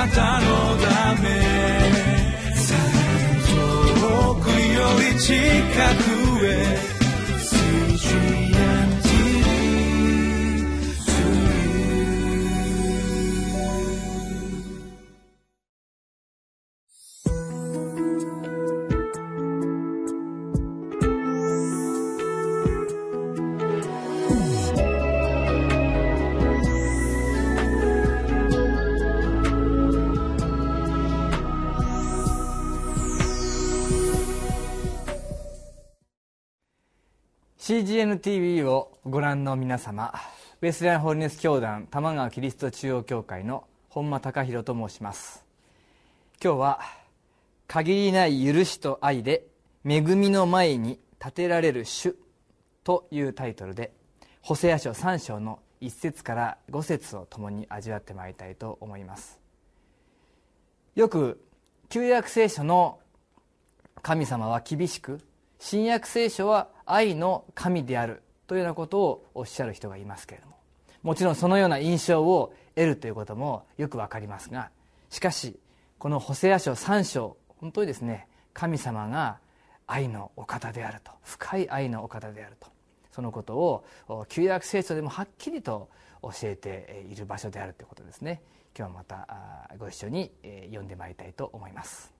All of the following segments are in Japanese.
なたのため。遠くより近く。CGNTV」をご覧の皆様ベースラインホールネス教団玉川キリスト中央教会の本間隆弘と申します。今日は「限りない許しと愛で恵みの前に立てられる主」というタイトルでホセア書3章の1節から5節を共に味わってまいりたいと思います。よく旧約聖書の神様は厳しく新約聖書は愛の神であるというようなことをおっしゃる人がいますけれどももちろんそのような印象を得るということもよくわかりますがしかしこのホセア書3章本当にですね神様が愛のお方であると深い愛のお方であるとそのことを旧約聖書でもはっきりと教えている場所であるということですね。今日はまたご一緒に読んでまいりたいと思います。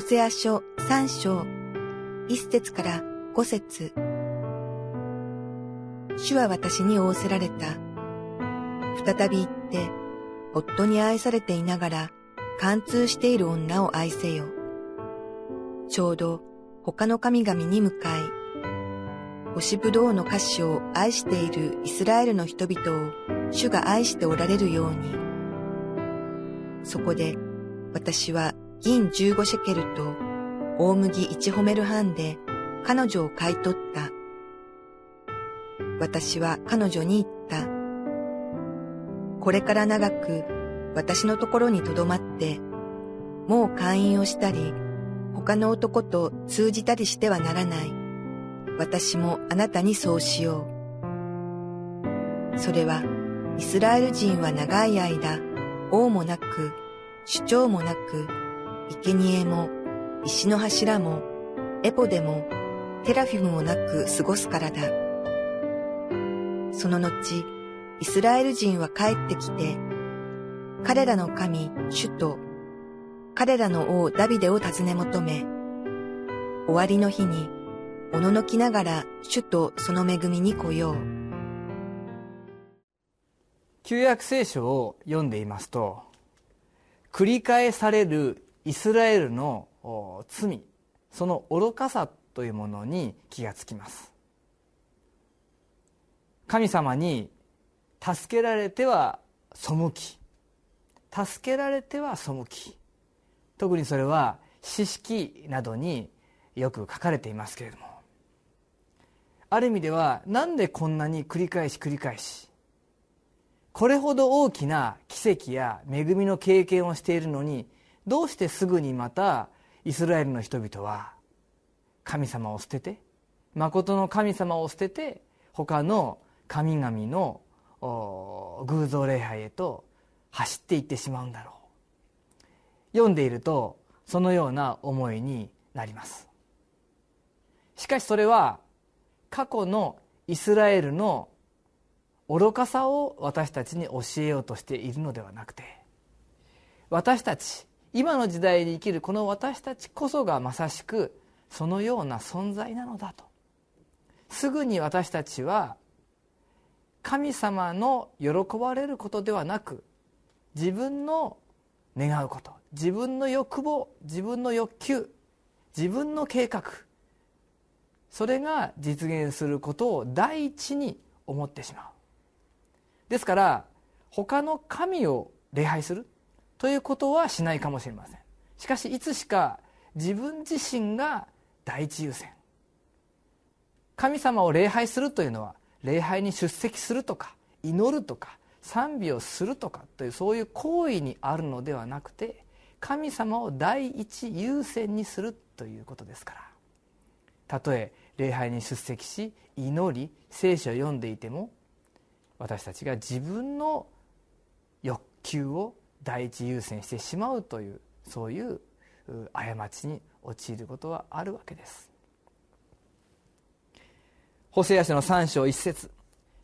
ホセア書三章、一節から五節。主は私に仰せられた。再び言って、夫に愛されていながら、貫通している女を愛せよ。ちょうど他の神々に向かい、星しぶどうの歌詞を愛しているイスラエルの人々を主が愛しておられるように。そこで私は銀15シェケルと大麦1ホメル半で彼女を買い取った。私は彼女に言った。これから長く私のところに留まって、もう会員をしたり、他の男と通じたりしてはならない。私もあなたにそうしよう。それは、イスラエル人は長い間、王もなく、主張もなく、生贄も、石の柱も、エポでも、テラフィムもなく過ごすからだ。その後、イスラエル人は帰ってきて、彼らの神、主と、彼らの王ダビデを訪ね求め、終わりの日に、おののきながら主とその恵みに来よう。旧約聖書を読んでいますと、繰り返されるイスラエルの罪その愚かさというものに気がつきます。神様に助けられては背き。助けられては背き。特にそれは詩式などによく書かれていますけれども。ある意味ではなんでこんなに繰り返し繰り返しこれほど大きな奇跡や恵みの経験をしているのにどうしてすぐにまたイスラエルの人々は神様を捨てて誠の神様を捨てて他の神々の偶像礼拝へと走っていってしまうんだろう。読んでいるとそのような思いになります。しかしそれは過去のイスラエルの愚かさを私たちに教えようとしているのではなくて私たち今の時代に生きるこの私たちこそがまさしくそのような存在なのだと。すぐに私たちは神様の喜ばれることではなく自分の願うこと自分の欲望自分の欲求自分の計画それが実現することを第一に思ってしまう。ですから他の神を礼拝するということはしないかもしれません。しかしいつしか自分自身が第一優先。神様を礼拝するというのは礼拝に出席するとか祈るとか賛美をするとかというそういう行為にあるのではなくて神様を第一優先にするということですから。たとえ礼拝に出席し祈り聖書を読んでいても私たちが自分の欲求を第一優先してしまうというそういう過ちに陥ることはあるわけです。ホセア書の3章1節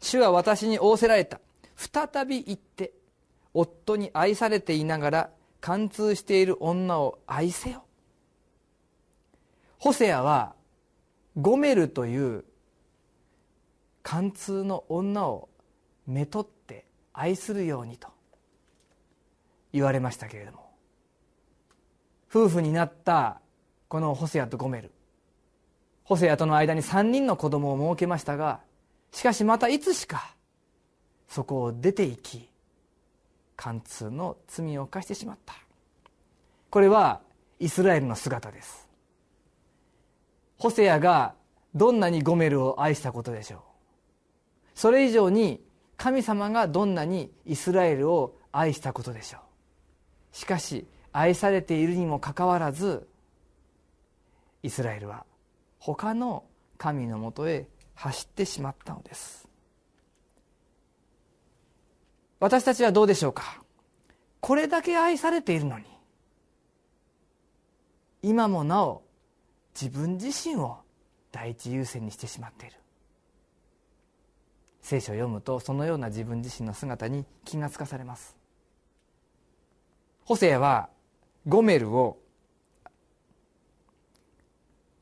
主は私に仰せられた。再び言って夫に愛されていながら貫通している女を愛せよ。ホセアはゴメルという貫通の女をめとって愛するようにと。言われましたけれども。夫婦になったこのホセアとゴメル。ホセアとの間に3人の子供を設けましたがしかしまたいつしかそこを出て行き貫通の罪を犯してしまった。これはイスラエルの姿です。ホセアがどんなにゴメルを愛したことでしょう。それ以上に神様がどんなにイスラエルを愛したことでしょう。しかし愛されているにもかかわらずイスラエルは他の神のもとへ走ってしまったのです。私たちはどうでしょうか？これだけ愛されているのに今もなお自分自身を第一優先にしてしまっている。聖書を読むとそのような自分自身の姿に気がつかされます。ホセアはゴメルを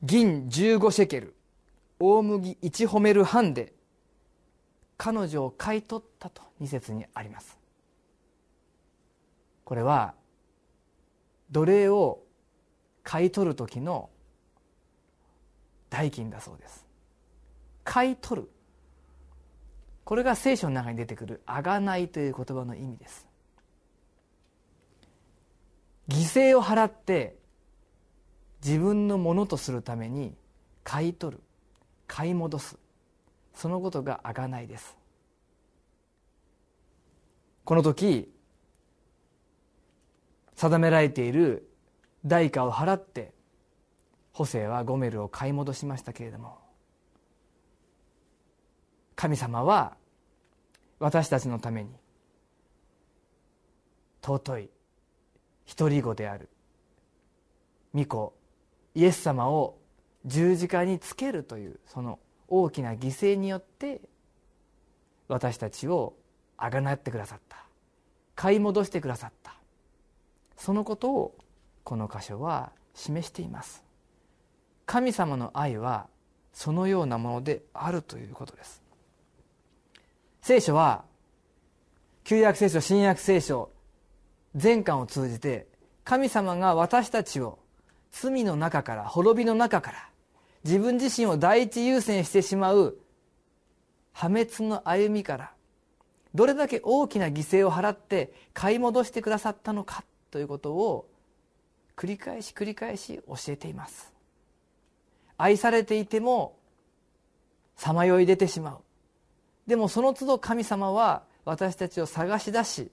銀15シェケル大麦1ホメル半で彼女を買い取ったと2節にあります。これは奴隷を買い取る時の代金だそうです。買い取る。これが聖書の中に出てくる「あがない」という言葉の意味です。犠牲を払って自分のものとするために買い取る買い戻す。そのことが贖いです。この時定められている代価を払ってホセはゴメルを買い戻しましたけれども神様は私たちのために尊い独り子である。御子イエス様を十字架につけるというその大きな犠牲によって私たちをあがなってくださった。買い戻してくださった。そのことをこの箇所は示しています。神様の愛はそのようなものであるということです。聖書は旧約聖書新約聖書全巻を通じて神様が私たちを罪の中から滅びの中から自分自身を第一優先してしまう破滅の歩みからどれだけ大きな犠牲を払って買い戻してくださったのかということを繰り返し繰り返し教えています。愛されていてもさまよい出てしまう。でもその都度神様は私たちを探し出し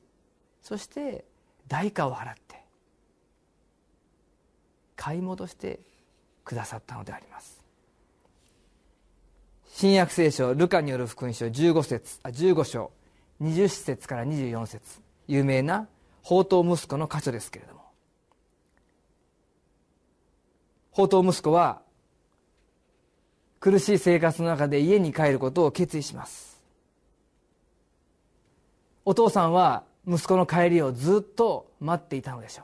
そして代価を払って買い戻してくださったのであります。新約聖書ルカによる福音書15節あ15章20節から24節有名な宝刀息子の箇所ですけれども。宝刀息子は苦しい生活の中で家に帰ることを決意します。お父さんは息子の帰りをずっと待っていたのでしょ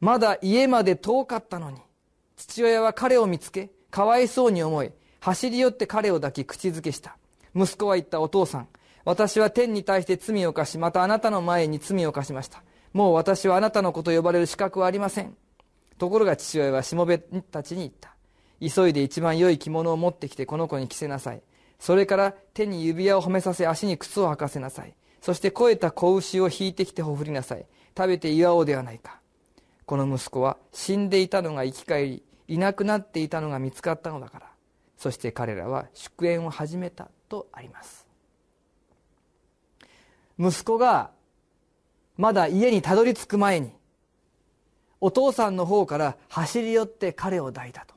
う。まだ家まで遠かったのに父親は彼を見つけかわいそうに思い走り寄って彼を抱き口づけした。息子は言ったお父さん私は天に対して罪を犯しまたあなたの前に罪を犯しました。もう私はあなたの子と呼ばれる資格はありません。ところが父親はしもべたちに言った。急いで一番良い着物を持ってきてこの子に着せなさい。それから手に指輪を褒めさせ足に靴を履かせなさい。そして肥えた子牛を引いてきてほふりなさい。食べて祝おうではないか。この息子は死んでいたのが生き返りいなくなっていたのが見つかったのだから。そして彼らは祝宴を始めたとあります。息子がまだ家にたどり着く前にお父さんの方から走り寄って彼を抱いたと。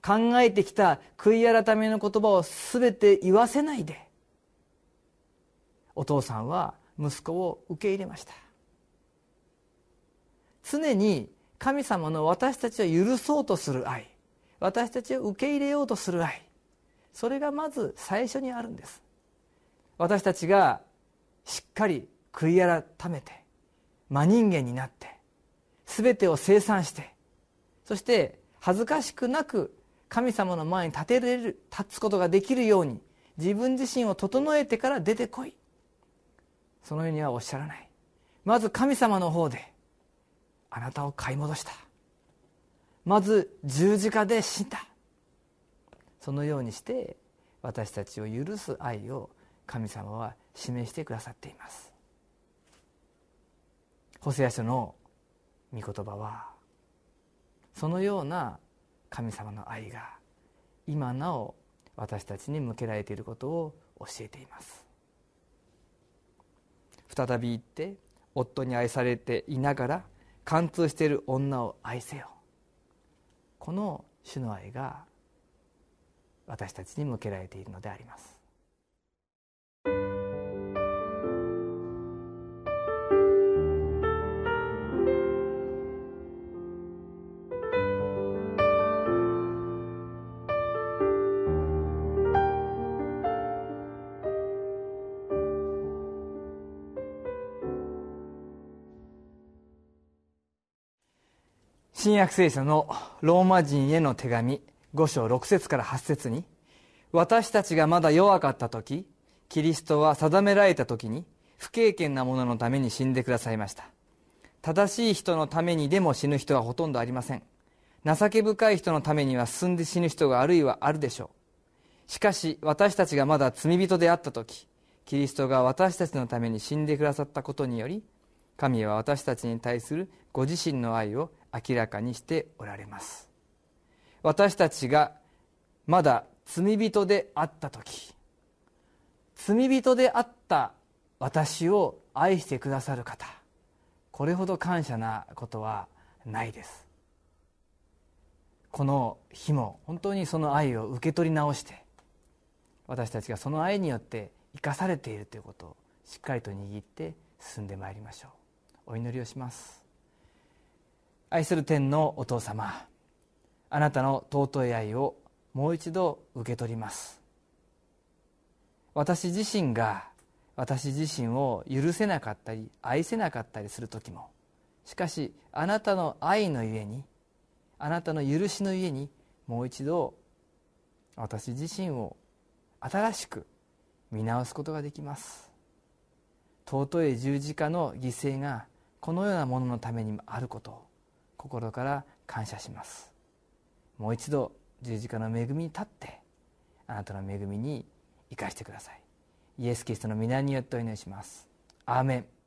考えてきた悔い改めの言葉を全て言わせないで。お父さんは息子を受け入れました。常に神様の私たちを許そうとする愛私たちを受け入れようとする愛それがまず最初にあるんです。私たちがしっかり悔い改めて真人間になって全てを清算してそして恥ずかしくなく神様の前に立てれる立つことができるように自分自身を整えてから出てこい。そのようにはおっしゃらない。まず神様の方であなたを買い戻した。まず十字架で死んだ。そのようにして私たちを許す愛を神様は示してくださっています。ホセア書の御言葉はそのような神様の愛が今なお私たちに向けられていることを教えています。再び行って夫に愛されていながら貫通している女を愛せよ。この主の愛が私たちに向けられているのであります。新約聖書のローマ人への手紙5章6節から8節に私たちがまだ弱かった時キリストは定められた時に不経験な者のために死んでくださいました。正しい人のためにでも死ぬ人はほとんどありません。情け深い人のためには進んで死ぬ人があるいはあるでしょう。しかし私たちがまだ罪人であった時キリストが私たちのために死んでくださったことにより神は私たちに対するご自身の愛を明らかにしておられます。私たちがまだ罪人であった時罪人であった私を愛してくださる方これほど感謝なことはないです。この日も本当にその愛を受け取り直して私たちがその愛によって生かされているということをしっかりと握って進んでまいりましょう。お祈りをします。愛する天のお父様あなたの尊い愛をもう一度受け取ります。私自身が私自身を許せなかったり愛せなかったりする時もしかしあなたの愛のゆえにあなたの許しのゆえにもう一度私自身を新しく見直すことができます。尊い十字架の犠牲がこのようなもののためにもあることを心から感謝します。もう一度十字架の恵みに立ってあなたの恵みに生かしてください。イエス・キリストの皆によってお祈りします。アーメン。